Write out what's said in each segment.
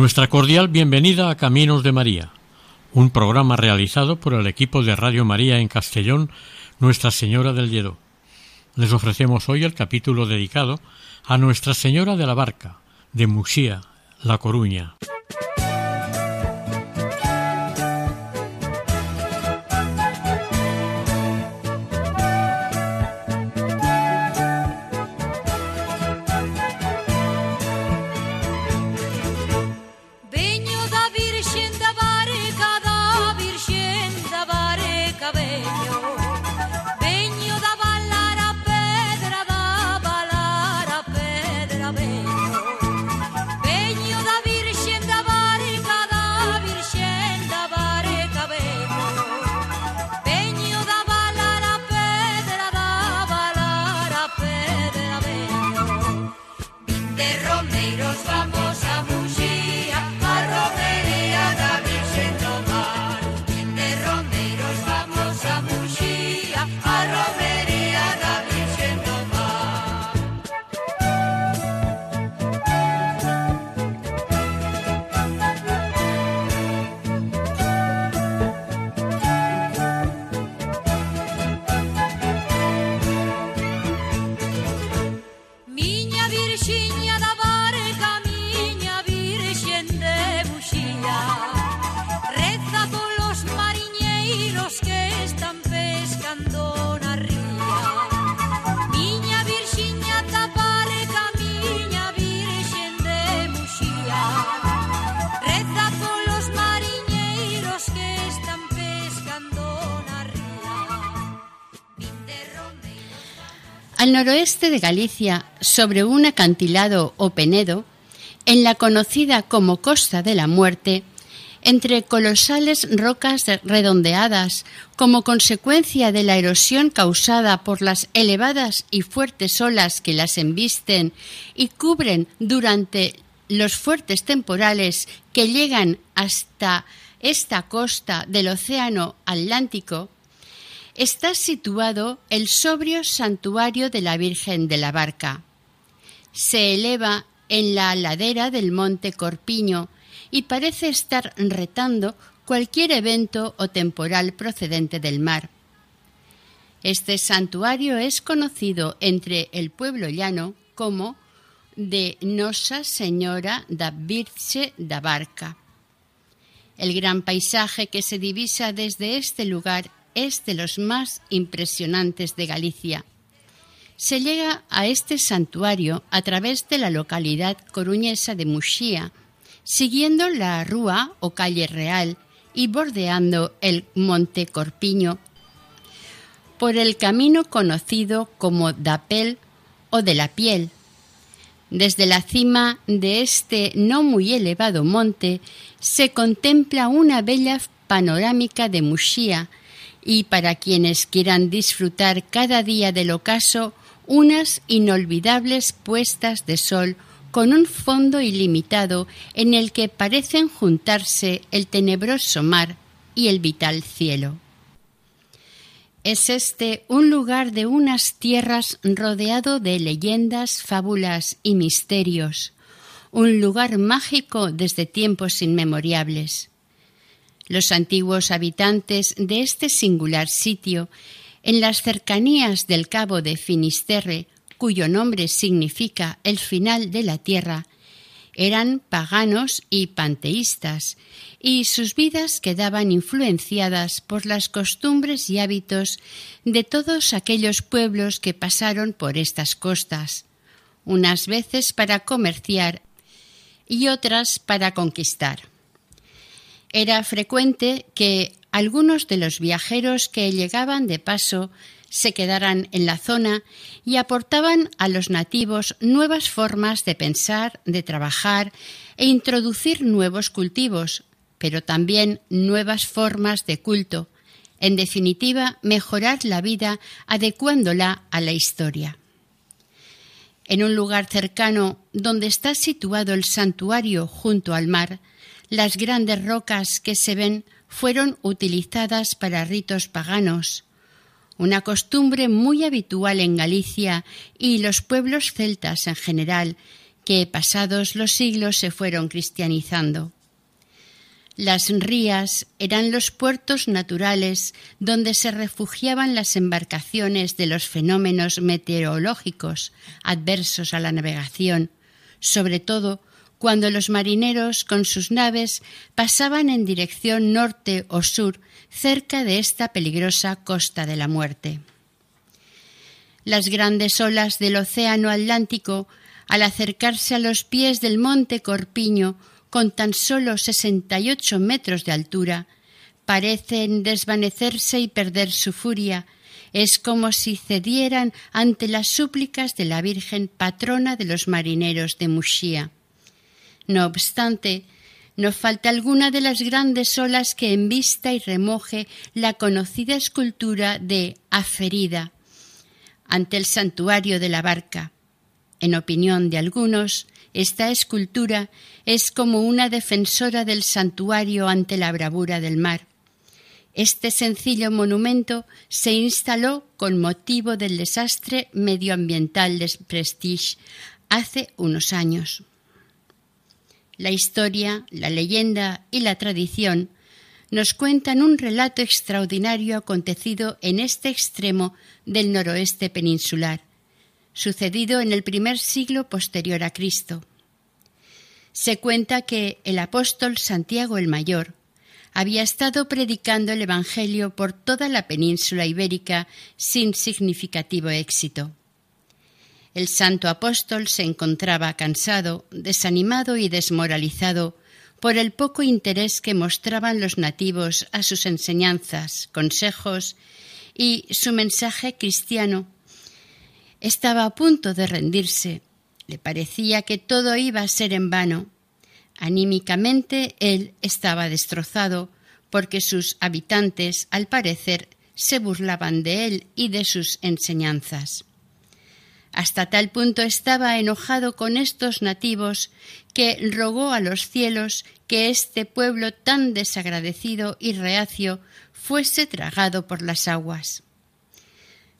Nuestra cordial bienvenida a Caminos de María, un programa realizado por el equipo de Radio María en Castellón, Nuestra Señora del Lledó. Les ofrecemos hoy el capítulo dedicado a Nuestra Señora de la Barca, de Muxía, La Coruña. Noroeste de Galicia, sobre un acantilado o penedo, en la conocida como Costa de la Muerte, entre colosales rocas redondeadas como consecuencia de la erosión causada por las elevadas y fuertes olas que las embisten y cubren durante los fuertes temporales que llegan hasta esta costa del Océano Atlántico, está situado el sobrio santuario de la Virgen de la Barca. Se eleva en la ladera del monte Corpiño y parece estar retando cualquier evento o temporal procedente del mar. Este santuario es conocido entre el pueblo llano como de Nosa Señora da Virxe da Barca. El gran paisaje que se divisa desde este lugar es de los más impresionantes de Galicia. Se llega a este santuario a través de la localidad coruñesa de Muxía, siguiendo la rúa o calle real y bordeando el monte Corpiño por el camino conocido como Dapel o de la piel. Desde la cima de este no muy elevado monte se contempla una bella panorámica de Muxía y para quienes quieran disfrutar cada día del ocaso unas inolvidables puestas de sol con un fondo ilimitado en el que parecen juntarse el tenebroso mar y el vital cielo. Es este un lugar de unas tierras rodeado de leyendas, fábulas y misterios, un lugar mágico desde tiempos inmemoriales. Los antiguos habitantes de este singular sitio, en las cercanías del cabo de Finisterre, cuyo nombre significa el final de la tierra, eran paganos y panteístas, y sus vidas quedaban influenciadas por las costumbres y hábitos de todos aquellos pueblos que pasaron por estas costas, unas veces para comerciar y otras para conquistar. Era frecuente que algunos de los viajeros que llegaban de paso se quedaran en la zona y aportaban a los nativos nuevas formas de pensar, de trabajar e introducir nuevos cultivos, pero también nuevas formas de culto, en definitiva, mejorar la vida adecuándola a la historia. En un lugar cercano, donde está situado el santuario junto al mar, las grandes rocas que se ven fueron utilizadas para ritos paganos, una costumbre muy habitual en Galicia y los pueblos celtas en general, que pasados los siglos se fueron cristianizando. Las rías eran los puertos naturales donde se refugiaban las embarcaciones de los fenómenos meteorológicos adversos a la navegación, sobre todo cuando los marineros con sus naves pasaban en dirección norte o sur cerca de esta peligrosa costa de la muerte. Las grandes olas del océano Atlántico, al acercarse a los pies del monte Corpiño, con tan solo 68 metros de altura, parecen desvanecerse y perder su furia. Es como si cedieran ante las súplicas de la Virgen patrona de los marineros de Muxía. No obstante, no falta alguna de las grandes olas que embista y remoje la conocida escultura de Aferida ante el santuario de la barca. En opinión de algunos, esta escultura es como una defensora del santuario ante la bravura del mar. Este sencillo monumento se instaló con motivo del desastre medioambiental de Prestige hace unos años. La historia, la leyenda y la tradición nos cuentan un relato extraordinario acontecido en este extremo del noroeste peninsular sucedido en el primer siglo posterior a Cristo. Se cuenta que el apóstol Santiago el Mayor había estado predicando el Evangelio por toda la península ibérica sin significativo éxito. El santo apóstol se encontraba cansado, desanimado y desmoralizado por el poco interés que mostraban los nativos a sus enseñanzas, consejos y su mensaje cristiano estaba a punto de rendirse. Le parecía que todo iba a ser en vano. Anímicamente él estaba destrozado porque sus habitantes, al parecer, se burlaban de él y de sus enseñanzas. Hasta tal punto estaba enojado con estos nativos que rogó a los cielos que este pueblo tan desagradecido y reacio fuese tragado por las aguas.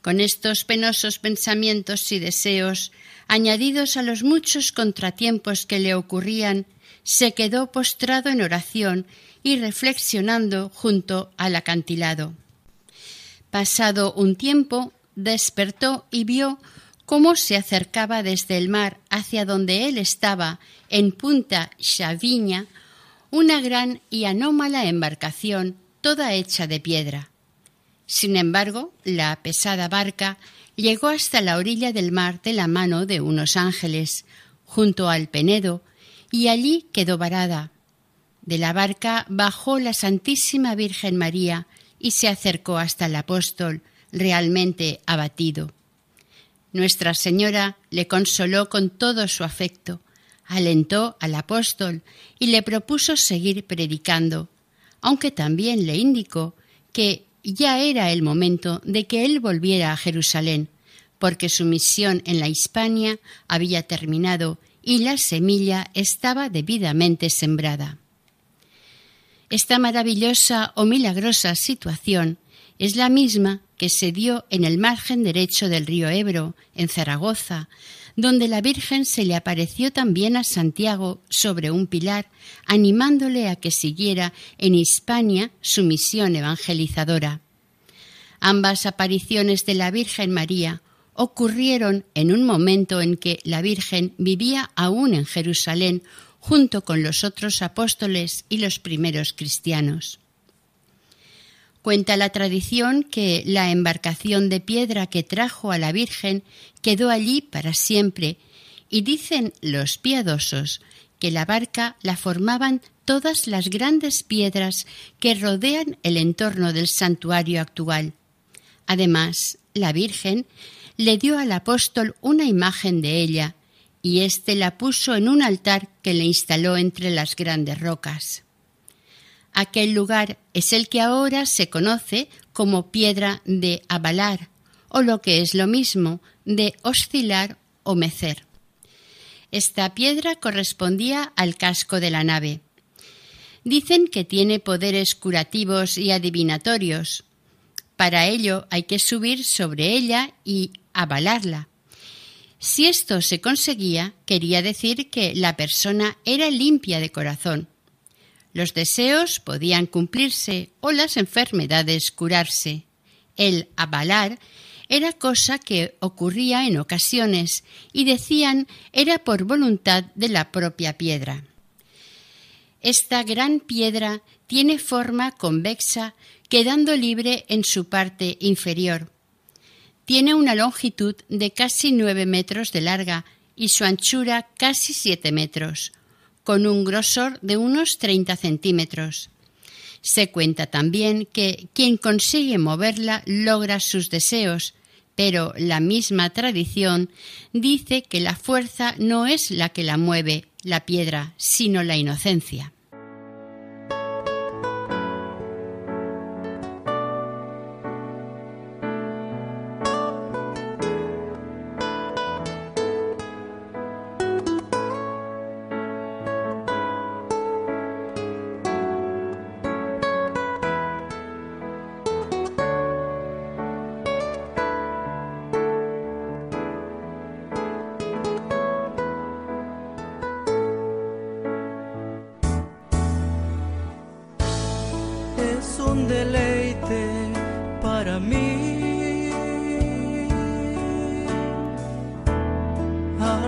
Con estos penosos pensamientos y deseos, añadidos a los muchos contratiempos que le ocurrían, se quedó postrado en oración y reflexionando junto al acantilado. Pasado un tiempo, despertó y vio cómo se acercaba desde el mar hacia donde él estaba, en Punta Chaviña, una gran y anómala embarcación toda hecha de piedra. Sin embargo, la pesada barca llegó hasta la orilla del mar de la mano de unos ángeles, junto al Penedo, y allí quedó varada. De la barca bajó la Santísima Virgen María y se acercó hasta el apóstol, realmente abatido. Nuestra Señora le consoló con todo su afecto, alentó al apóstol y le propuso seguir predicando, aunque también le indicó que ya era el momento de que él volviera a Jerusalén, porque su misión en la Hispania había terminado y la semilla estaba debidamente sembrada. Esta maravillosa o milagrosa situación es la misma que se dio en el margen derecho del río Ebro, en Zaragoza, donde la Virgen se le apareció también a Santiago sobre un pilar, animándole a que siguiera en Hispania su misión evangelizadora. Ambas apariciones de la Virgen María ocurrieron en un momento en que la Virgen vivía aún en Jerusalén junto con los otros apóstoles y los primeros cristianos. Cuenta la tradición que la embarcación de piedra que trajo a la Virgen quedó allí para siempre y dicen los piadosos que la barca la formaban todas las grandes piedras que rodean el entorno del santuario actual. Además, la Virgen le dio al apóstol una imagen de ella, y éste la puso en un altar que le instaló entre las grandes rocas. Aquel lugar es el que ahora se conoce como piedra de avalar, o lo que es lo mismo, de oscilar o mecer. Esta piedra correspondía al casco de la nave. Dicen que tiene poderes curativos y adivinatorios. Para ello hay que subir sobre ella y avalarla. Si esto se conseguía, quería decir que la persona era limpia de corazón. Los deseos podían cumplirse o las enfermedades curarse. El avalar era cosa que ocurría en ocasiones y decían era por voluntad de la propia piedra. Esta gran piedra tiene forma convexa quedando libre en su parte inferior. Tiene una longitud de casi nueve metros de larga y su anchura casi siete metros, con un grosor de unos treinta centímetros. Se cuenta también que quien consigue moverla logra sus deseos, pero la misma tradición dice que la fuerza no es la que la mueve, la piedra, sino la inocencia.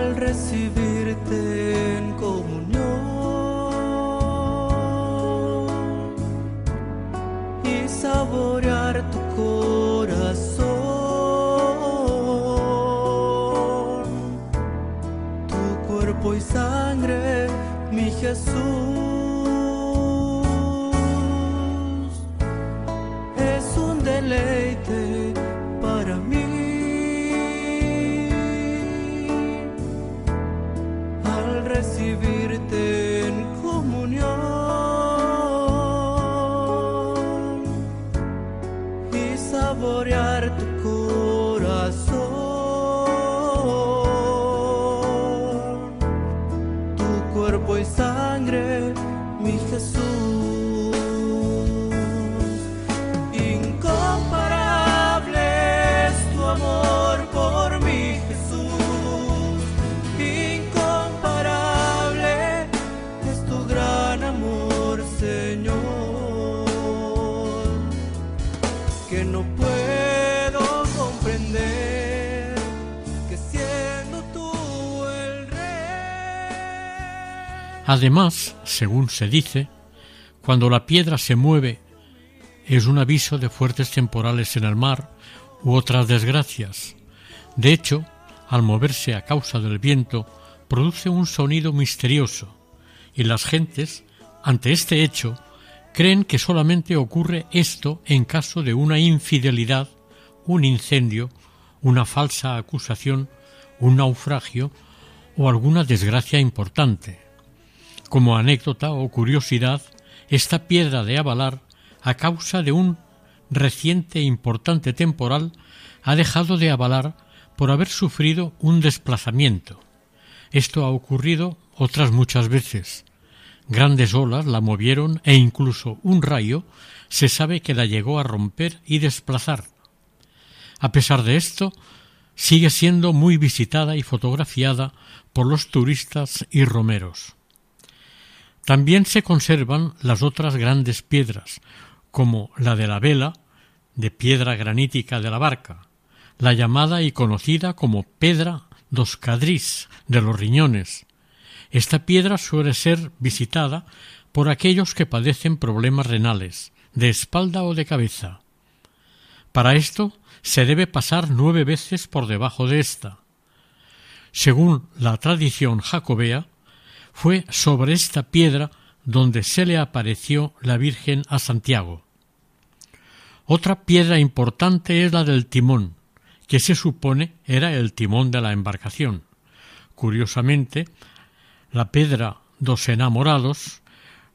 Al recibirte en comunión y saborear tu corazón, tu cuerpo y sangre, mi Jesús. Además, según se dice, cuando la piedra se mueve es un aviso de fuertes temporales en el mar u otras desgracias. De hecho, al moverse a causa del viento, produce un sonido misterioso, y las gentes, ante este hecho, creen que solamente ocurre esto en caso de una infidelidad, un incendio, una falsa acusación, un naufragio o alguna desgracia importante. Como anécdota o curiosidad, esta piedra de Avalar, a causa de un reciente e importante temporal, ha dejado de avalar por haber sufrido un desplazamiento. Esto ha ocurrido otras muchas veces. Grandes olas la movieron e incluso un rayo se sabe que la llegó a romper y desplazar. A pesar de esto, sigue siendo muy visitada y fotografiada por los turistas y romeros. También se conservan las otras grandes piedras, como la de la vela, de piedra granítica de la barca, la llamada y conocida como Pedra dos Cadrís de los riñones. Esta piedra suele ser visitada por aquellos que padecen problemas renales, de espalda o de cabeza. Para esto se debe pasar nueve veces por debajo de ésta. Según la tradición jacobea, fue sobre esta piedra donde se le apareció la Virgen a Santiago. Otra piedra importante es la del timón, que se supone era el timón de la embarcación. Curiosamente, la piedra dos enamorados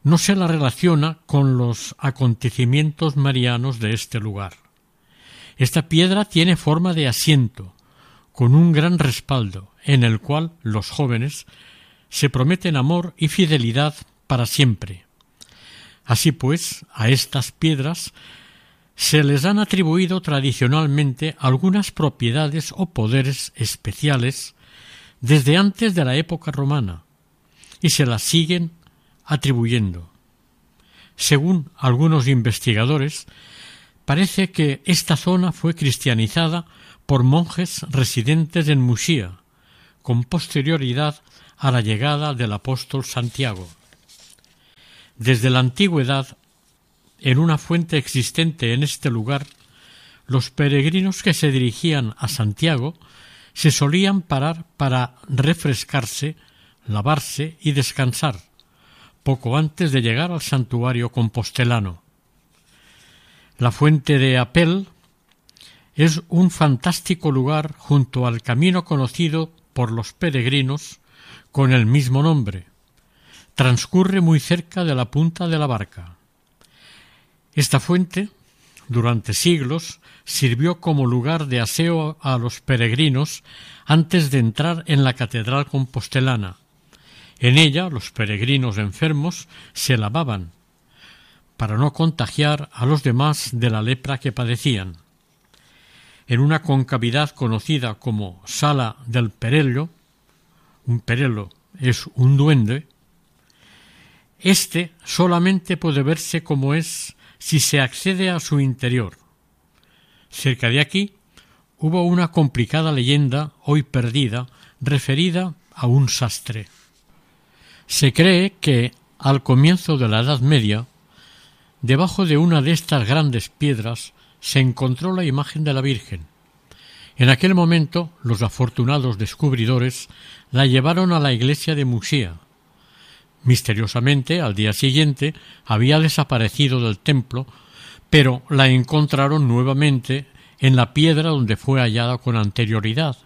no se la relaciona con los acontecimientos marianos de este lugar. Esta piedra tiene forma de asiento, con un gran respaldo, en el cual los jóvenes se prometen amor y fidelidad para siempre. Así pues, a estas piedras se les han atribuido tradicionalmente algunas propiedades o poderes especiales desde antes de la época romana, y se las siguen atribuyendo. Según algunos investigadores, parece que esta zona fue cristianizada por monjes residentes en Musía, con posterioridad a la llegada del apóstol Santiago. Desde la antigüedad, en una fuente existente en este lugar, los peregrinos que se dirigían a Santiago se solían parar para refrescarse, lavarse y descansar, poco antes de llegar al santuario compostelano. La fuente de Apel es un fantástico lugar junto al camino conocido por los peregrinos con el mismo nombre. Transcurre muy cerca de la punta de la barca. Esta fuente, durante siglos, sirvió como lugar de aseo a los peregrinos antes de entrar en la catedral compostelana. En ella los peregrinos enfermos se lavaban para no contagiar a los demás de la lepra que padecían. En una concavidad conocida como Sala del Perello, un perelo es un duende, este solamente puede verse como es si se accede a su interior. Cerca de aquí hubo una complicada leyenda hoy perdida referida a un sastre. Se cree que al comienzo de la Edad Media, debajo de una de estas grandes piedras se encontró la imagen de la Virgen. En aquel momento los afortunados descubridores la llevaron a la iglesia de Musía. Misteriosamente, al día siguiente, había desaparecido del templo, pero la encontraron nuevamente en la piedra donde fue hallada con anterioridad,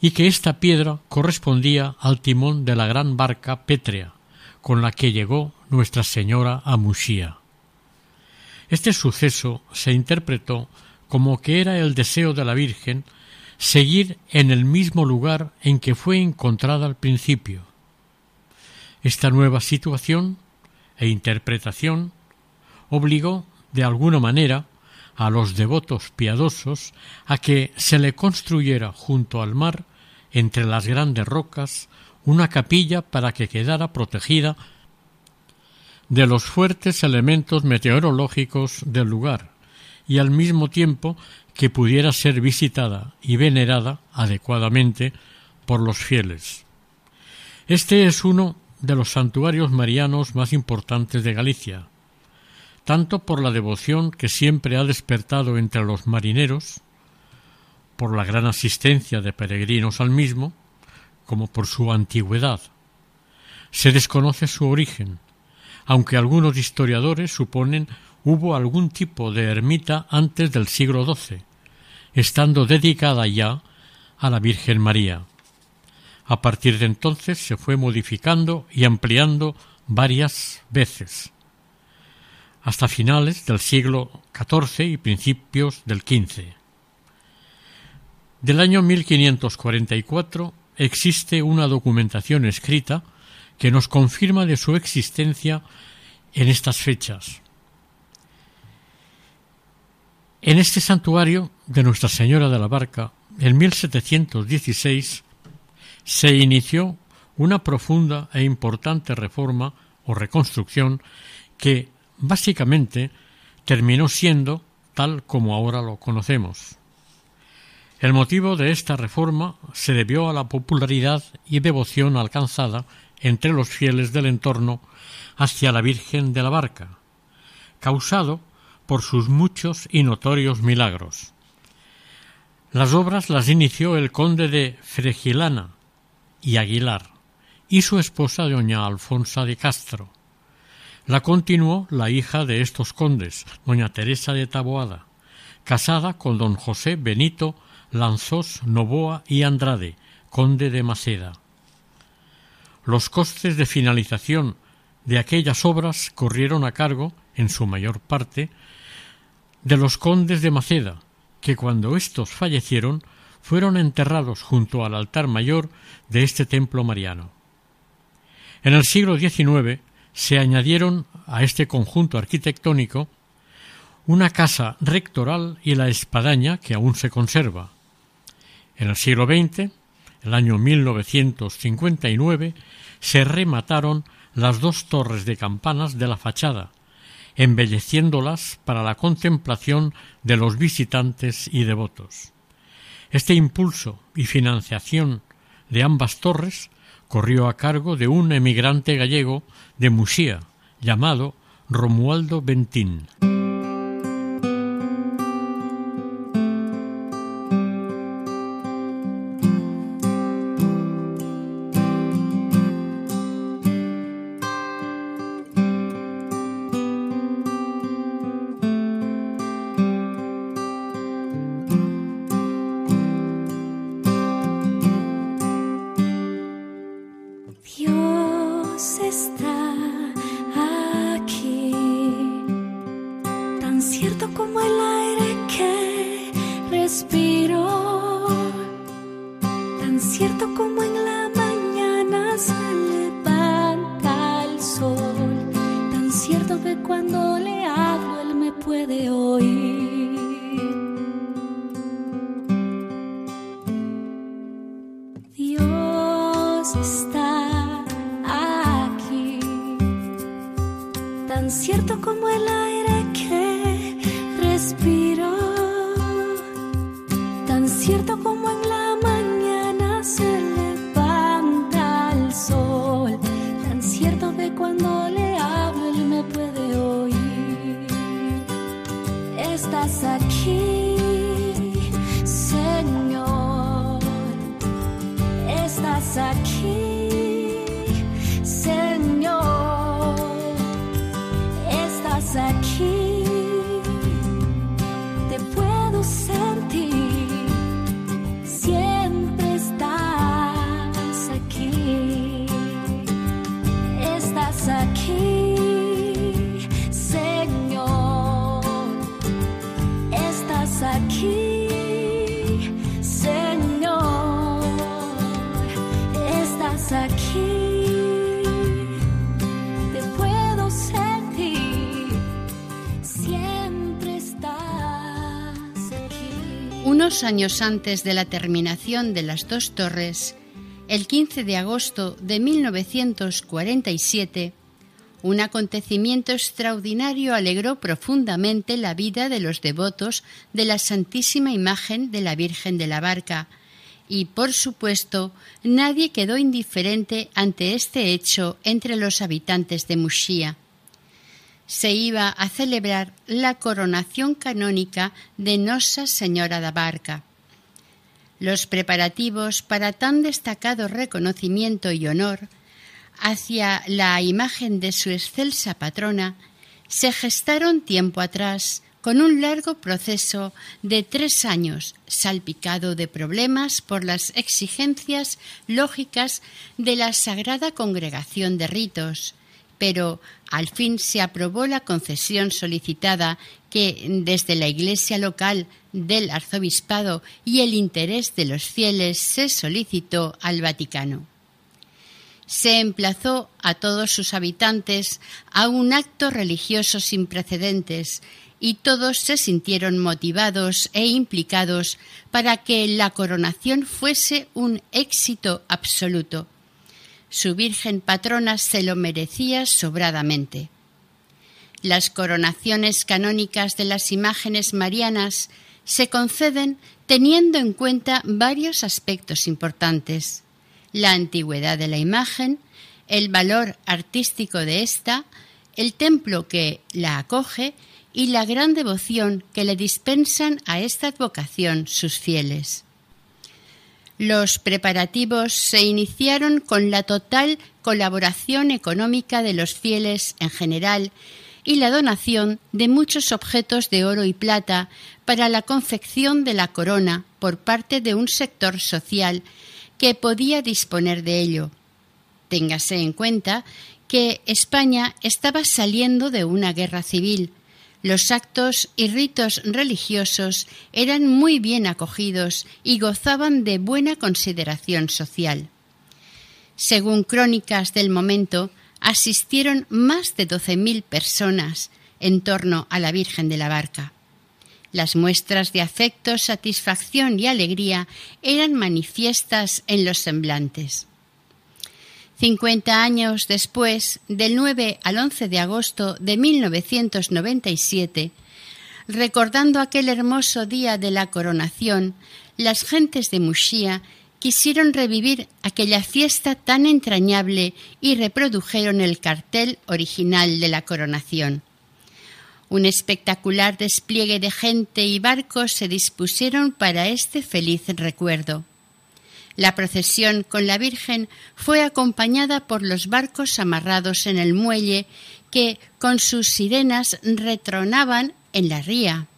y que esta piedra correspondía al timón de la gran barca pétrea, con la que llegó Nuestra Señora a Musía. Este suceso se interpretó como que era el deseo de la Virgen seguir en el mismo lugar en que fue encontrada al principio. Esta nueva situación e interpretación obligó, de alguna manera, a los devotos piadosos a que se le construyera junto al mar, entre las grandes rocas, una capilla para que quedara protegida de los fuertes elementos meteorológicos del lugar y al mismo tiempo que pudiera ser visitada y venerada adecuadamente por los fieles. Este es uno de los santuarios marianos más importantes de Galicia, tanto por la devoción que siempre ha despertado entre los marineros, por la gran asistencia de peregrinos al mismo, como por su antigüedad. Se desconoce su origen, aunque algunos historiadores suponen hubo algún tipo de ermita antes del siglo XII, estando dedicada ya a la Virgen María. A partir de entonces se fue modificando y ampliando varias veces, hasta finales del siglo XIV y principios del XV. Del año 1544 existe una documentación escrita que nos confirma de su existencia en estas fechas. En este santuario de Nuestra Señora de la Barca, en 1716, se inició una profunda e importante reforma o reconstrucción que básicamente terminó siendo tal como ahora lo conocemos. El motivo de esta reforma se debió a la popularidad y devoción alcanzada entre los fieles del entorno hacia la Virgen de la Barca, causado por sus muchos y notorios milagros. Las obras las inició el conde de Fregilana y Aguilar, y su esposa doña Alfonsa de Castro. La continuó la hija de estos condes, doña Teresa de Taboada, casada con don José Benito Lanzós Novoa y Andrade, conde de Maceda. Los costes de finalización de aquellas obras corrieron a cargo, en su mayor parte, de los condes de Maceda, que cuando éstos fallecieron fueron enterrados junto al altar mayor de este templo mariano. En el siglo XIX se añadieron a este conjunto arquitectónico una casa rectoral y la espadaña que aún se conserva. En el siglo XX, el año 1959, se remataron las dos torres de campanas de la fachada, embelleciéndolas para la contemplación de los visitantes y devotos. Este impulso y financiación de ambas torres corrió a cargo de un emigrante gallego de Musía llamado Romualdo Bentín. that key. Años antes de la terminación de las dos torres, el 15 de agosto de 1947, un acontecimiento extraordinario alegró profundamente la vida de los devotos de la Santísima Imagen de la Virgen de la Barca, y por supuesto nadie quedó indiferente ante este hecho entre los habitantes de Muxía se iba a celebrar la coronación canónica de Nosa Señora da Barca. Los preparativos para tan destacado reconocimiento y honor hacia la imagen de su excelsa patrona se gestaron tiempo atrás con un largo proceso de tres años, salpicado de problemas por las exigencias lógicas de la Sagrada Congregación de Ritos, pero al fin se aprobó la concesión solicitada que desde la Iglesia local del Arzobispado y el interés de los fieles se solicitó al Vaticano. Se emplazó a todos sus habitantes a un acto religioso sin precedentes y todos se sintieron motivados e implicados para que la coronación fuese un éxito absoluto su Virgen patrona se lo merecía sobradamente. Las coronaciones canónicas de las imágenes marianas se conceden teniendo en cuenta varios aspectos importantes la antigüedad de la imagen, el valor artístico de ésta, el templo que la acoge y la gran devoción que le dispensan a esta advocación sus fieles. Los preparativos se iniciaron con la total colaboración económica de los fieles en general y la donación de muchos objetos de oro y plata para la confección de la corona por parte de un sector social que podía disponer de ello. Téngase en cuenta que España estaba saliendo de una guerra civil. Los actos y ritos religiosos eran muy bien acogidos y gozaban de buena consideración social. Según crónicas del momento, asistieron más de 12.000 personas en torno a la Virgen de la Barca. Las muestras de afecto, satisfacción y alegría eran manifiestas en los semblantes. Cincuenta años después, del 9 al 11 de agosto de 1997, recordando aquel hermoso día de la coronación, las gentes de Muxía quisieron revivir aquella fiesta tan entrañable y reprodujeron el cartel original de la coronación. Un espectacular despliegue de gente y barcos se dispusieron para este feliz recuerdo. La procesión con la Virgen fue acompañada por los barcos amarrados en el muelle que con sus sirenas retronaban en la ría.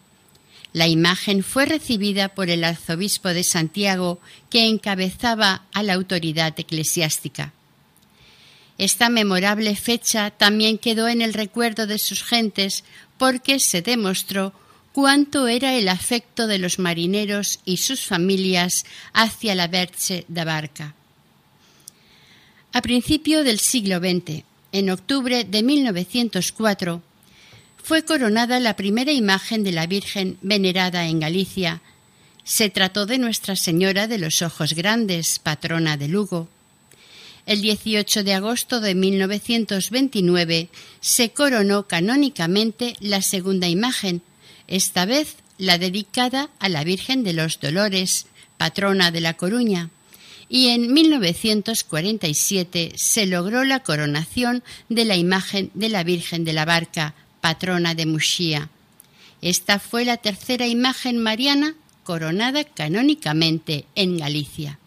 La imagen fue recibida por el arzobispo de Santiago, que encabezaba a la autoridad eclesiástica. Esta memorable fecha también quedó en el recuerdo de sus gentes porque se demostró cuánto era el afecto de los marineros y sus familias hacia la Verche de Barca. A principio del siglo XX, en octubre de 1904, fue coronada la primera imagen de la Virgen venerada en Galicia. Se trató de Nuestra Señora de los Ojos Grandes, patrona de Lugo. El 18 de agosto de 1929 se coronó canónicamente la segunda imagen, esta vez la dedicada a la Virgen de los Dolores, patrona de La Coruña, y en 1947 se logró la coronación de la imagen de la Virgen de la Barca, patrona de Muxía. Esta fue la tercera imagen mariana coronada canónicamente en Galicia.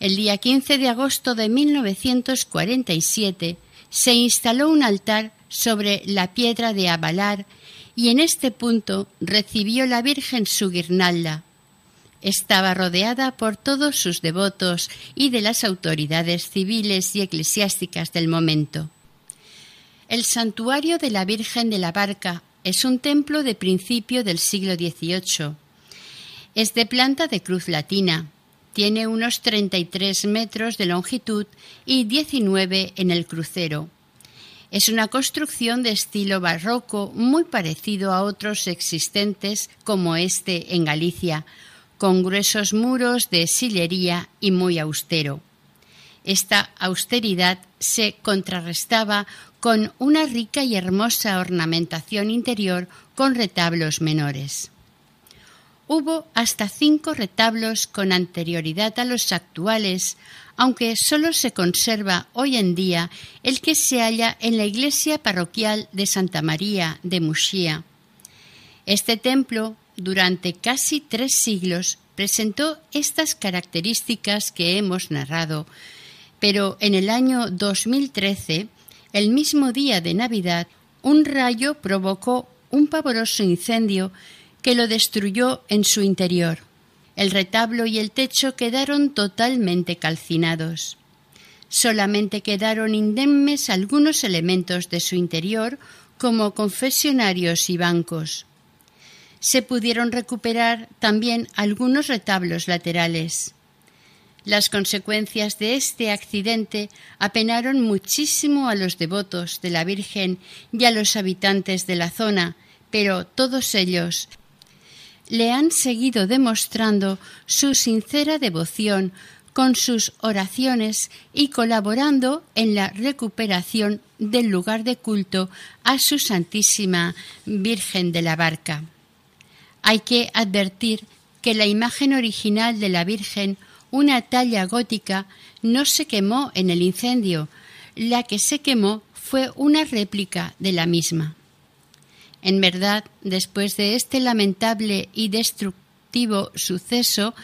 El día 15 de agosto de 1947 se instaló un altar sobre la piedra de Avalar y en este punto recibió la Virgen su guirnalda. Estaba rodeada por todos sus devotos y de las autoridades civiles y eclesiásticas del momento. El santuario de la Virgen de la Barca es un templo de principio del siglo XVIII. Es de planta de cruz latina. Tiene unos 33 metros de longitud y 19 en el crucero. Es una construcción de estilo barroco muy parecido a otros existentes como este en Galicia, con gruesos muros de sillería y muy austero. Esta austeridad se contrarrestaba con una rica y hermosa ornamentación interior con retablos menores. Hubo hasta cinco retablos con anterioridad a los actuales, aunque solo se conserva hoy en día el que se halla en la iglesia parroquial de Santa María de Muxía. Este templo, durante casi tres siglos, presentó estas características que hemos narrado, pero en el año 2013, el mismo día de Navidad, un rayo provocó un pavoroso incendio que lo destruyó en su interior. El retablo y el techo quedaron totalmente calcinados. Solamente quedaron indemnes algunos elementos de su interior, como confesionarios y bancos. Se pudieron recuperar también algunos retablos laterales. Las consecuencias de este accidente apenaron muchísimo a los devotos de la Virgen y a los habitantes de la zona, pero todos ellos le han seguido demostrando su sincera devoción con sus oraciones y colaborando en la recuperación del lugar de culto a su Santísima Virgen de la Barca. Hay que advertir que la imagen original de la Virgen una talla gótica no se quemó en el incendio, la que se quemó fue una réplica de la misma. En verdad, después de este lamentable y destructivo suceso,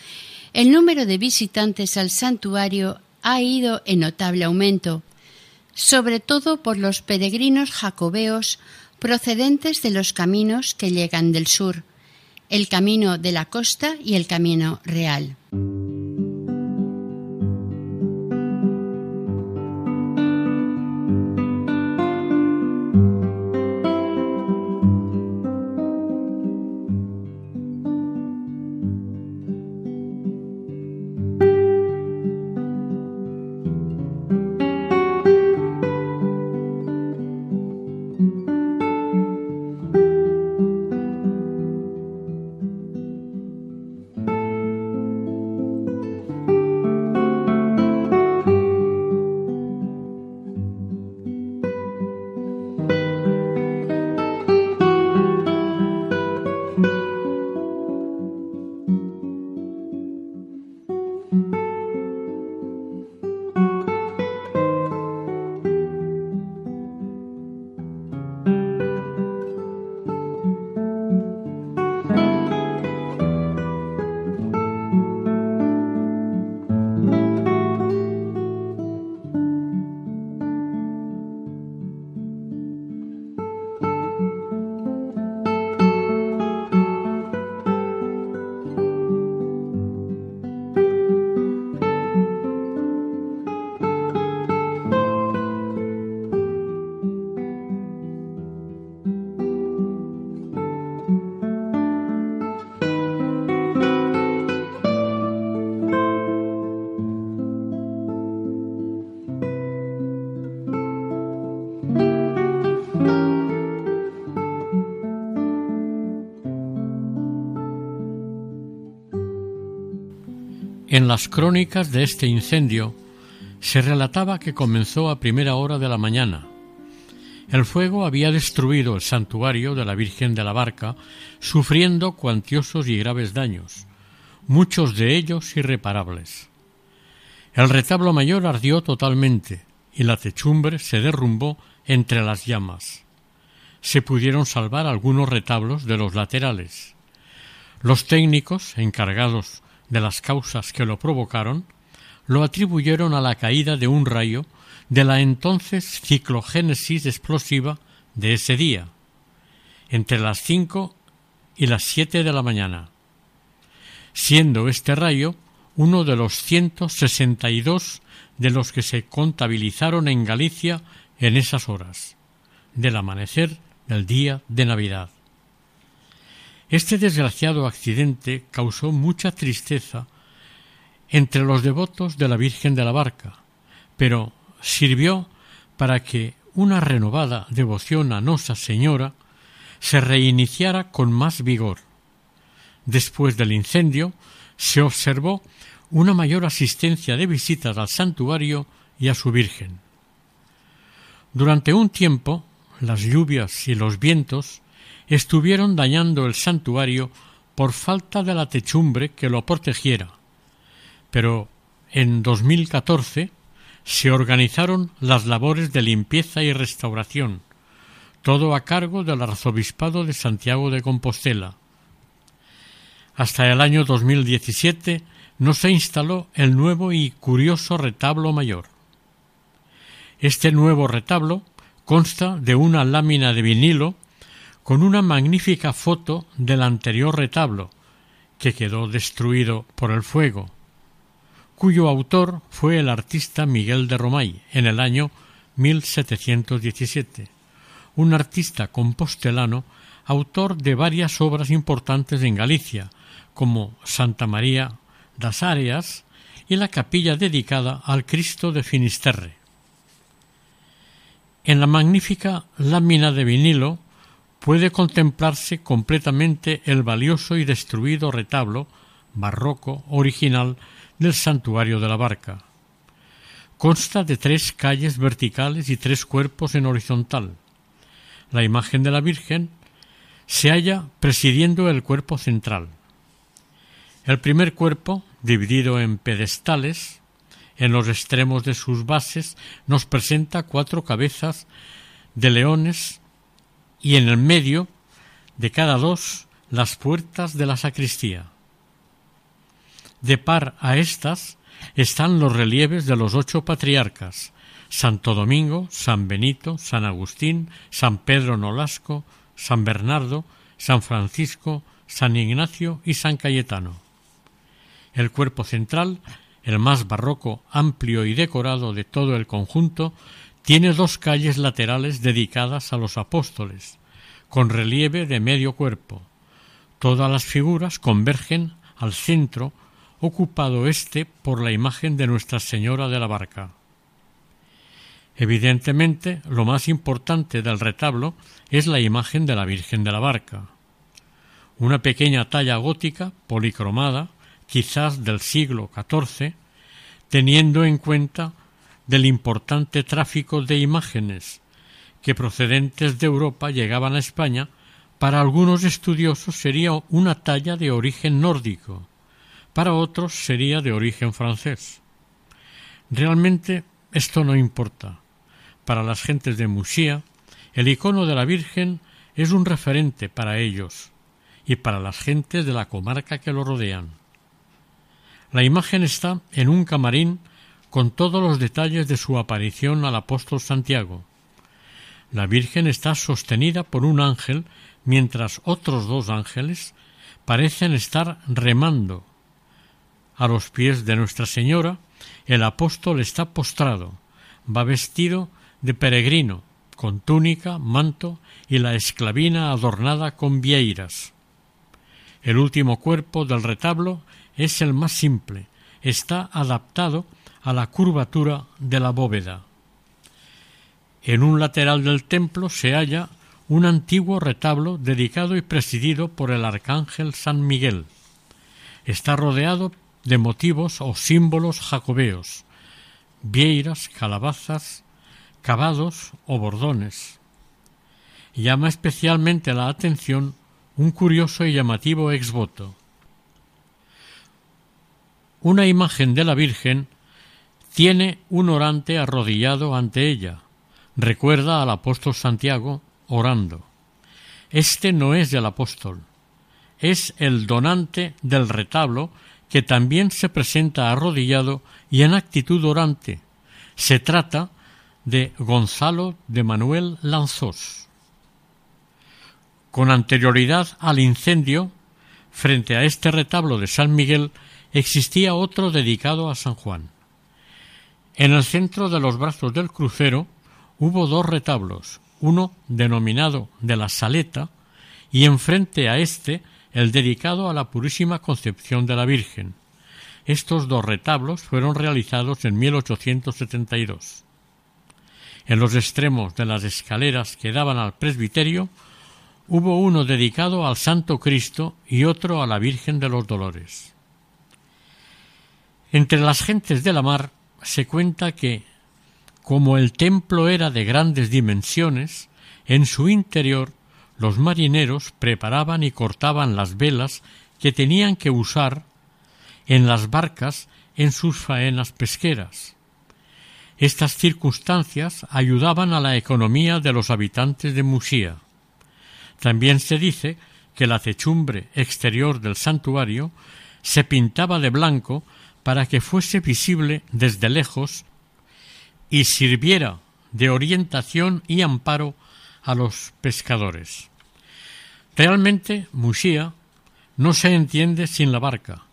el número de visitantes al santuario ha ido en notable aumento, sobre todo por los peregrinos jacobeos procedentes de los caminos que llegan del sur, el camino de la costa y el camino real. En las crónicas de este incendio se relataba que comenzó a primera hora de la mañana. El fuego había destruido el santuario de la Virgen de la Barca, sufriendo cuantiosos y graves daños, muchos de ellos irreparables. El retablo mayor ardió totalmente y la techumbre se derrumbó entre las llamas. Se pudieron salvar algunos retablos de los laterales. Los técnicos encargados de las causas que lo provocaron, lo atribuyeron a la caída de un rayo de la entonces ciclogénesis explosiva de ese día, entre las cinco y las siete de la mañana, siendo este rayo uno de los ciento sesenta y dos de los que se contabilizaron en Galicia en esas horas, del amanecer del día de Navidad. Este desgraciado accidente causó mucha tristeza entre los devotos de la Virgen de la Barca, pero sirvió para que una renovada devoción a Nosa Señora se reiniciara con más vigor. Después del incendio se observó una mayor asistencia de visitas al santuario y a su Virgen. Durante un tiempo, las lluvias y los vientos estuvieron dañando el santuario por falta de la techumbre que lo protegiera. Pero en 2014 se organizaron las labores de limpieza y restauración, todo a cargo del Arzobispado de Santiago de Compostela. Hasta el año 2017 no se instaló el nuevo y curioso retablo mayor. Este nuevo retablo consta de una lámina de vinilo con una magnífica foto del anterior retablo, que quedó destruido por el fuego, cuyo autor fue el artista Miguel de Romay en el año 1717, un artista compostelano autor de varias obras importantes en Galicia, como Santa María das Áreas y la capilla dedicada al Cristo de Finisterre. En la magnífica lámina de vinilo puede contemplarse completamente el valioso y destruido retablo barroco original del santuario de la barca. Consta de tres calles verticales y tres cuerpos en horizontal. La imagen de la Virgen se halla presidiendo el cuerpo central. El primer cuerpo, dividido en pedestales, en los extremos de sus bases nos presenta cuatro cabezas de leones y en el medio de cada dos las puertas de la sacristía. De par a estas están los relieves de los ocho patriarcas, Santo Domingo, San Benito, San Agustín, San Pedro Nolasco, San Bernardo, San Francisco, San Ignacio y San Cayetano. El cuerpo central, el más barroco, amplio y decorado de todo el conjunto, tiene dos calles laterales dedicadas a los apóstoles, con relieve de medio cuerpo. Todas las figuras convergen al centro, ocupado éste por la imagen de Nuestra Señora de la Barca. Evidentemente, lo más importante del retablo es la imagen de la Virgen de la Barca. Una pequeña talla gótica, policromada, quizás del siglo XIV, teniendo en cuenta del importante tráfico de imágenes que procedentes de Europa llegaban a España, para algunos estudiosos sería una talla de origen nórdico, para otros sería de origen francés. Realmente esto no importa. Para las gentes de Musía, el icono de la Virgen es un referente para ellos y para las gentes de la comarca que lo rodean. La imagen está en un camarín con todos los detalles de su aparición al apóstol Santiago. La Virgen está sostenida por un ángel mientras otros dos ángeles parecen estar remando. A los pies de Nuestra Señora el apóstol está postrado, va vestido de peregrino, con túnica, manto y la esclavina adornada con vieiras. El último cuerpo del retablo es el más simple, está adaptado a la curvatura de la bóveda. En un lateral del templo se halla un antiguo retablo dedicado y presidido por el arcángel San Miguel. Está rodeado de motivos o símbolos jacobeos, vieiras, calabazas, cavados o bordones. Llama especialmente la atención un curioso y llamativo exvoto. Una imagen de la Virgen tiene un orante arrodillado ante ella. Recuerda al apóstol Santiago orando. Este no es del apóstol, es el donante del retablo que también se presenta arrodillado y en actitud orante. Se trata de Gonzalo de Manuel Lanzós. Con anterioridad al incendio, frente a este retablo de San Miguel existía otro dedicado a San Juan. En el centro de los brazos del crucero hubo dos retablos, uno denominado de la Saleta y enfrente a éste el dedicado a la Purísima Concepción de la Virgen. Estos dos retablos fueron realizados en 1872. En los extremos de las escaleras que daban al presbiterio hubo uno dedicado al Santo Cristo y otro a la Virgen de los Dolores. Entre las gentes de la mar se cuenta que, como el templo era de grandes dimensiones, en su interior los marineros preparaban y cortaban las velas que tenían que usar en las barcas en sus faenas pesqueras. Estas circunstancias ayudaban a la economía de los habitantes de Musía. También se dice que la techumbre exterior del santuario se pintaba de blanco para que fuese visible desde lejos y sirviera de orientación y amparo a los pescadores. Realmente Musía no se entiende sin la barca,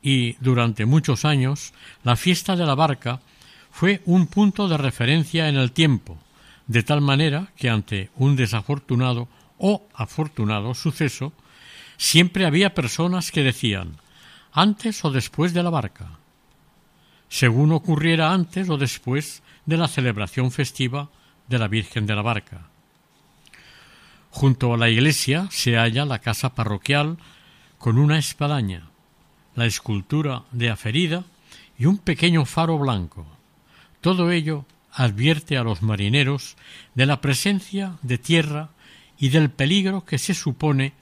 y durante muchos años la fiesta de la barca fue un punto de referencia en el tiempo, de tal manera que ante un desafortunado o afortunado suceso, siempre había personas que decían antes o después de la barca, según ocurriera antes o después de la celebración festiva de la Virgen de la Barca. Junto a la iglesia se halla la casa parroquial con una espadaña, la escultura de Aferida y un pequeño faro blanco. Todo ello advierte a los marineros de la presencia de tierra y del peligro que se supone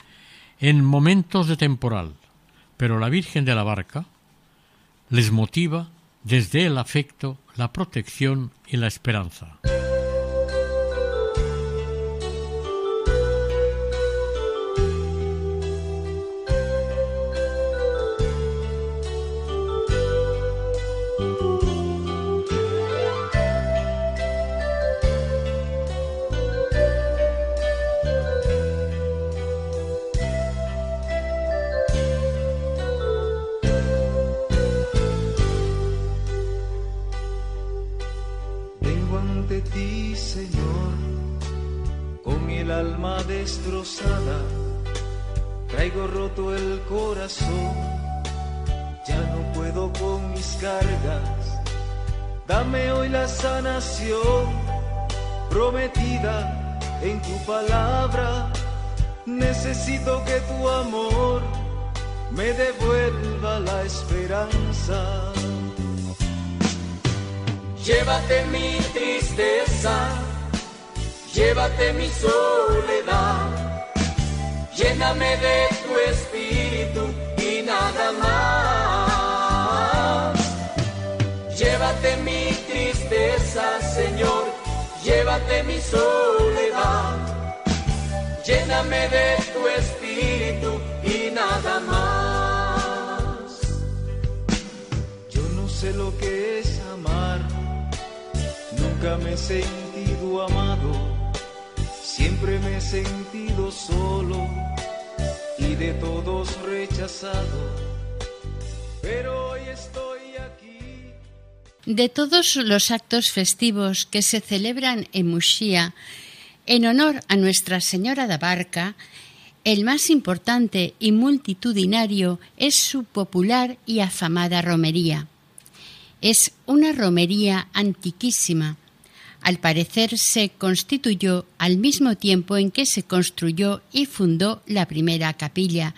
en momentos de temporal, pero la Virgen de la Barca les motiva desde el afecto, la protección y la esperanza. Todos rechazado. Pero hoy estoy aquí. De todos los actos festivos que se celebran en Muxía en honor a Nuestra Señora de Barca, el más importante y multitudinario es su popular y afamada romería. Es una romería antiquísima. Al parecer se constituyó al mismo tiempo en que se construyó y fundó la primera capilla,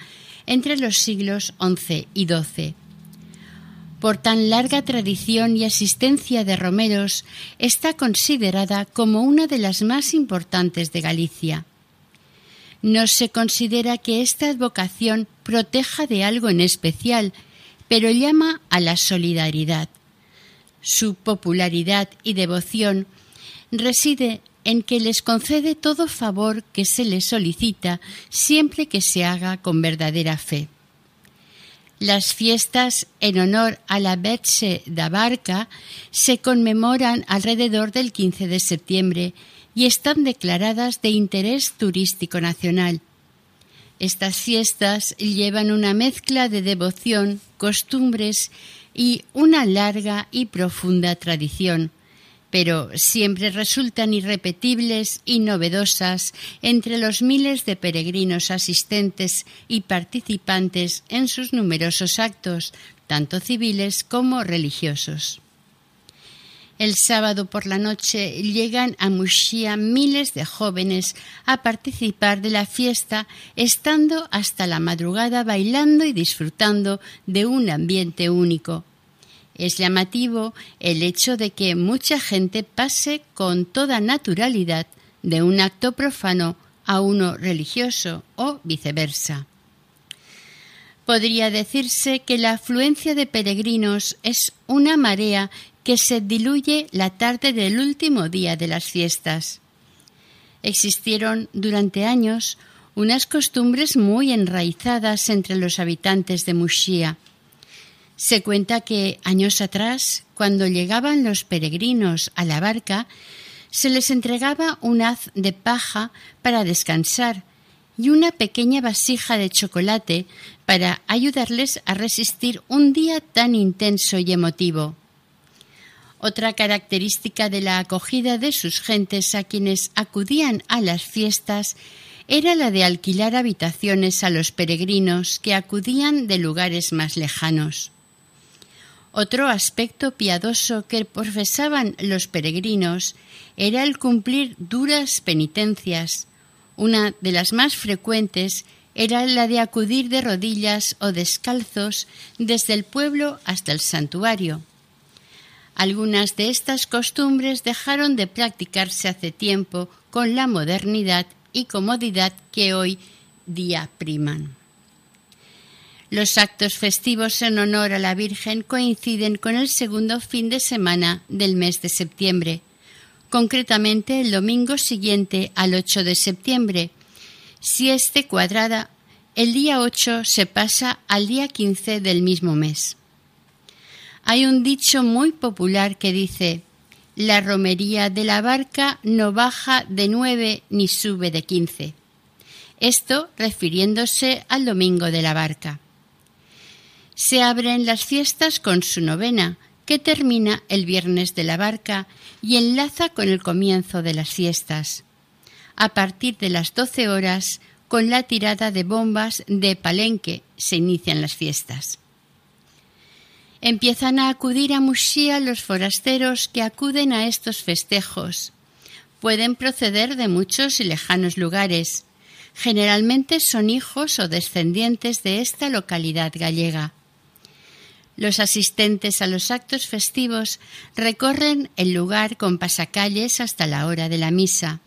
entre los siglos XI y XII. Por tan larga tradición y asistencia de romeros, está considerada como una de las más importantes de Galicia. No se considera que esta advocación proteja de algo en especial, pero llama a la solidaridad. Su popularidad y devoción reside en que les concede todo favor que se les solicita siempre que se haga con verdadera fe. Las fiestas en honor a la Betze da Barca se conmemoran alrededor del 15 de septiembre y están declaradas de interés turístico nacional. Estas fiestas llevan una mezcla de devoción, costumbres y una larga y profunda tradición, pero siempre resultan irrepetibles y novedosas entre los miles de peregrinos asistentes y participantes en sus numerosos actos, tanto civiles como religiosos. El sábado por la noche llegan a Muxía miles de jóvenes a participar de la fiesta, estando hasta la madrugada bailando y disfrutando de un ambiente único. Es llamativo el hecho de que mucha gente pase con toda naturalidad de un acto profano a uno religioso o viceversa. Podría decirse que la afluencia de peregrinos es una marea que se diluye la tarde del último día de las fiestas. Existieron durante años unas costumbres muy enraizadas entre los habitantes de Muxía. Se cuenta que años atrás, cuando llegaban los peregrinos a la barca, se les entregaba un haz de paja para descansar y una pequeña vasija de chocolate para ayudarles a resistir un día tan intenso y emotivo. Otra característica de la acogida de sus gentes a quienes acudían a las fiestas era la de alquilar habitaciones a los peregrinos que acudían de lugares más lejanos. Otro aspecto piadoso que profesaban los peregrinos era el cumplir duras penitencias. Una de las más frecuentes era la de acudir de rodillas o descalzos desde el pueblo hasta el santuario. Algunas de estas costumbres dejaron de practicarse hace tiempo con la modernidad y comodidad que hoy día priman. Los actos festivos en honor a la Virgen coinciden con el segundo fin de semana del mes de septiembre, concretamente el domingo siguiente al 8 de septiembre. Si este cuadrada, el día 8 se pasa al día 15 del mismo mes. Hay un dicho muy popular que dice la romería de la barca no baja de nueve ni sube de quince. Esto refiriéndose al domingo de la barca se abren las fiestas con su novena, que termina el viernes de la barca y enlaza con el comienzo de las fiestas. a partir de las 12 horas con la tirada de bombas de Palenque se inician las fiestas. Empiezan a acudir a Muxía los forasteros que acuden a estos festejos. Pueden proceder de muchos y lejanos lugares. Generalmente son hijos o descendientes de esta localidad gallega. Los asistentes a los actos festivos recorren el lugar con pasacalles hasta la hora de la misa.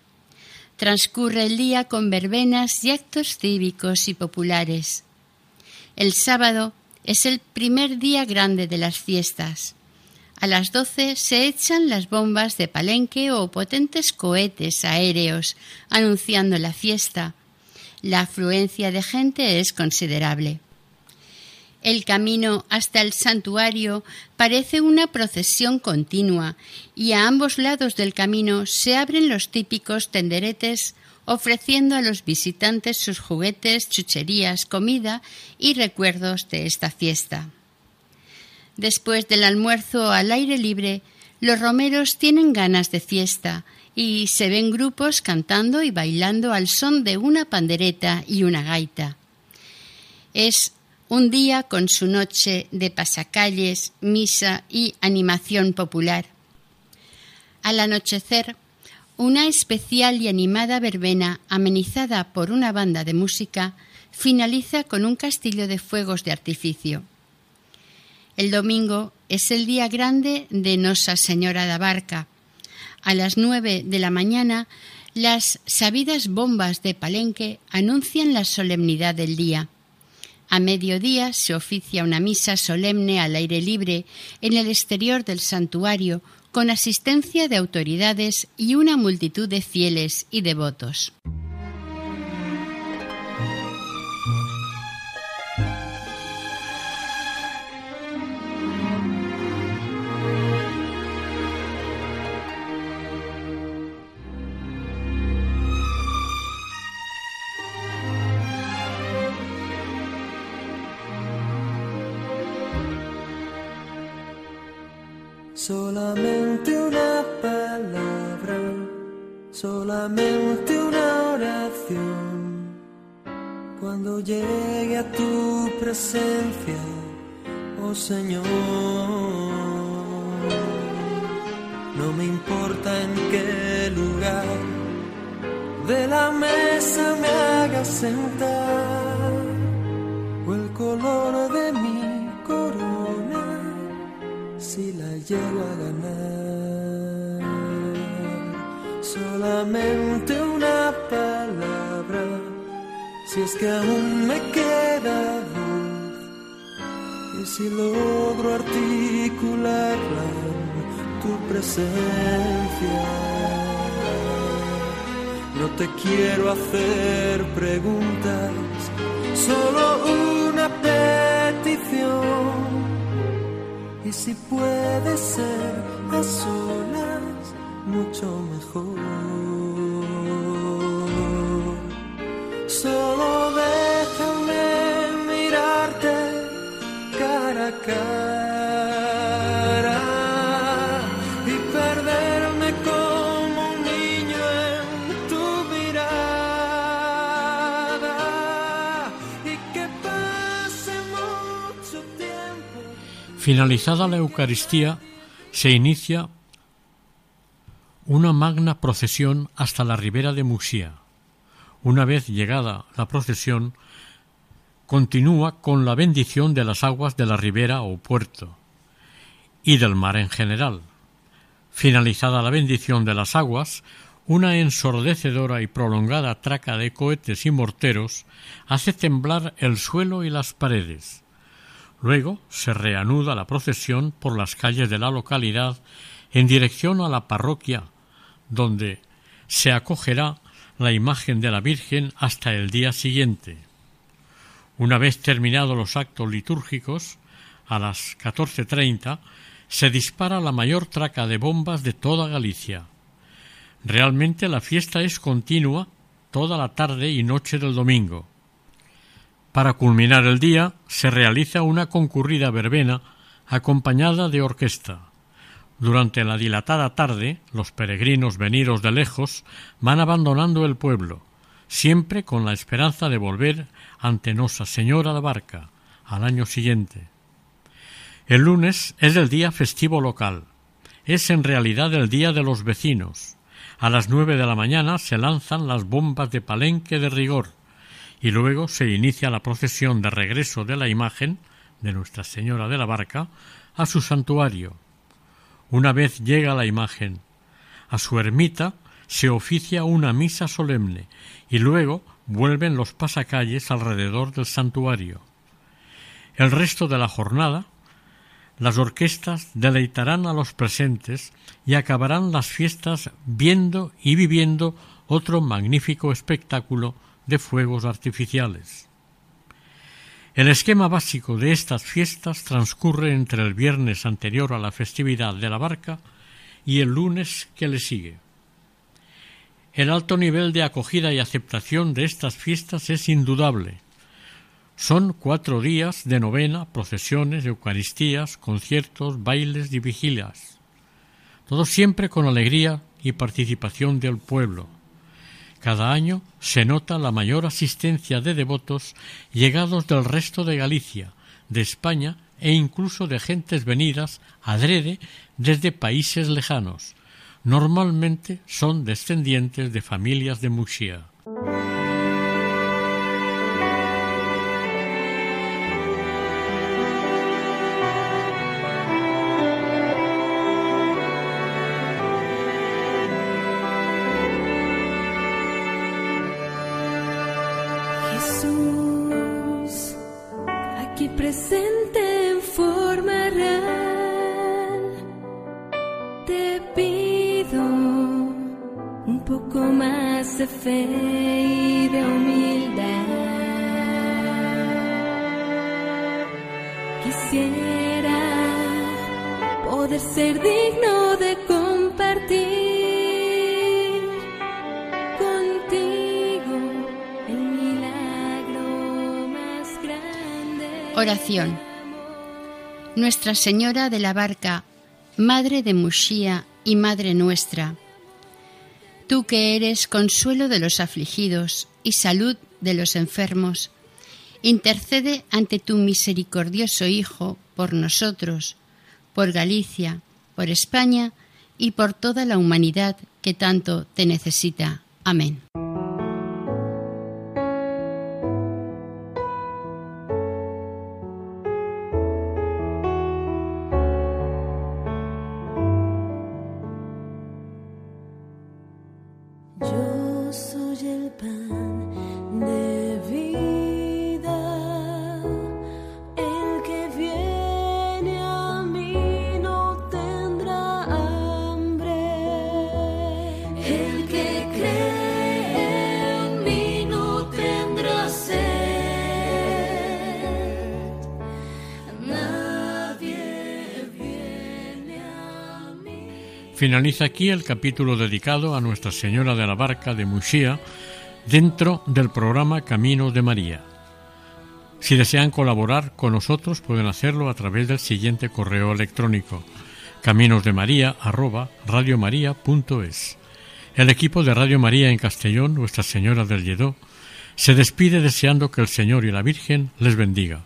Transcurre el día con verbenas y actos cívicos y populares. El sábado es el primer día grande de las fiestas. A las doce se echan las bombas de palenque o potentes cohetes aéreos anunciando la fiesta. La afluencia de gente es considerable. El camino hasta el santuario parece una procesión continua y a ambos lados del camino se abren los típicos tenderetes ofreciendo a los visitantes sus juguetes, chucherías, comida y recuerdos de esta fiesta. Después del almuerzo al aire libre, los romeros tienen ganas de fiesta y se ven grupos cantando y bailando al son de una pandereta y una gaita. Es un día con su noche de pasacalles, misa y animación popular. Al anochecer, una especial y animada verbena amenizada por una banda de música finaliza con un castillo de fuegos de artificio. El domingo es el día grande de Nosa Señora da Barca. A las nueve de la mañana, las sabidas bombas de Palenque anuncian la solemnidad del día. A mediodía se oficia una misa solemne al aire libre en el exterior del santuario con asistencia de autoridades y una multitud de fieles y devotos. Llegue a tu presencia, oh Señor, no me importa en qué lugar de la mesa me hagas sentar o el color de mi corona si la llego a ganar. Solamente palabra, si es que aún me queda voz. Y si logro articularla en tu presencia. No te quiero hacer preguntas, solo una petición. Y si puede ser a solas, mucho mejor. Y perderme como un niño en tu y que pase mucho tiempo. Finalizada la Eucaristía, se inicia una magna procesión hasta la ribera de Muxía. Una vez llegada la procesión, continúa con la bendición de las aguas de la ribera o puerto y del mar en general. Finalizada la bendición de las aguas, una ensordecedora y prolongada traca de cohetes y morteros hace temblar el suelo y las paredes. Luego se reanuda la procesión por las calles de la localidad en dirección a la parroquia, donde se acogerá la imagen de la Virgen hasta el día siguiente. Una vez terminados los actos litúrgicos, a las catorce treinta se dispara la mayor traca de bombas de toda Galicia. Realmente la fiesta es continua toda la tarde y noche del domingo. Para culminar el día se realiza una concurrida verbena acompañada de orquesta. Durante la dilatada tarde, los peregrinos venidos de lejos van abandonando el pueblo, siempre con la esperanza de volver ante Nosa Señora de Barca al año siguiente. El lunes es el día festivo local. Es en realidad el día de los vecinos. A las nueve de la mañana se lanzan las bombas de palenque de rigor y luego se inicia la procesión de regreso de la imagen de Nuestra Señora de la Barca a su santuario. Una vez llega la imagen a su ermita, se oficia una misa solemne y luego vuelven los pasacalles alrededor del santuario. El resto de la jornada, las orquestas deleitarán a los presentes y acabarán las fiestas viendo y viviendo otro magnífico espectáculo de fuegos artificiales. El esquema básico de estas fiestas transcurre entre el viernes anterior a la festividad de la barca y el lunes que le sigue. El alto nivel de acogida y aceptación de estas fiestas es indudable. Son cuatro días de novena, procesiones, eucaristías, conciertos, bailes y vigilias. Todo siempre con alegría y participación del pueblo. Cada año se nota la mayor asistencia de devotos llegados del resto de Galicia, de España e incluso de gentes venidas adrede desde países lejanos. Normalmente son descendientes de familias de Muxía. Nuestra Señora de la Barca, Madre de Mushía y Madre nuestra, tú que eres consuelo de los afligidos y salud de los enfermos, intercede ante tu misericordioso Hijo por nosotros, por Galicia, por España y por toda la humanidad que tanto te necesita. Amén. Finaliza aquí el capítulo dedicado a Nuestra Señora de la Barca de Muxía dentro del programa Caminos de María. Si desean colaborar con nosotros pueden hacerlo a través del siguiente correo electrónico caminosdemaria@radiomaria.es. El equipo de Radio María en Castellón, Nuestra Señora del Lledó, se despide deseando que el Señor y la Virgen les bendiga.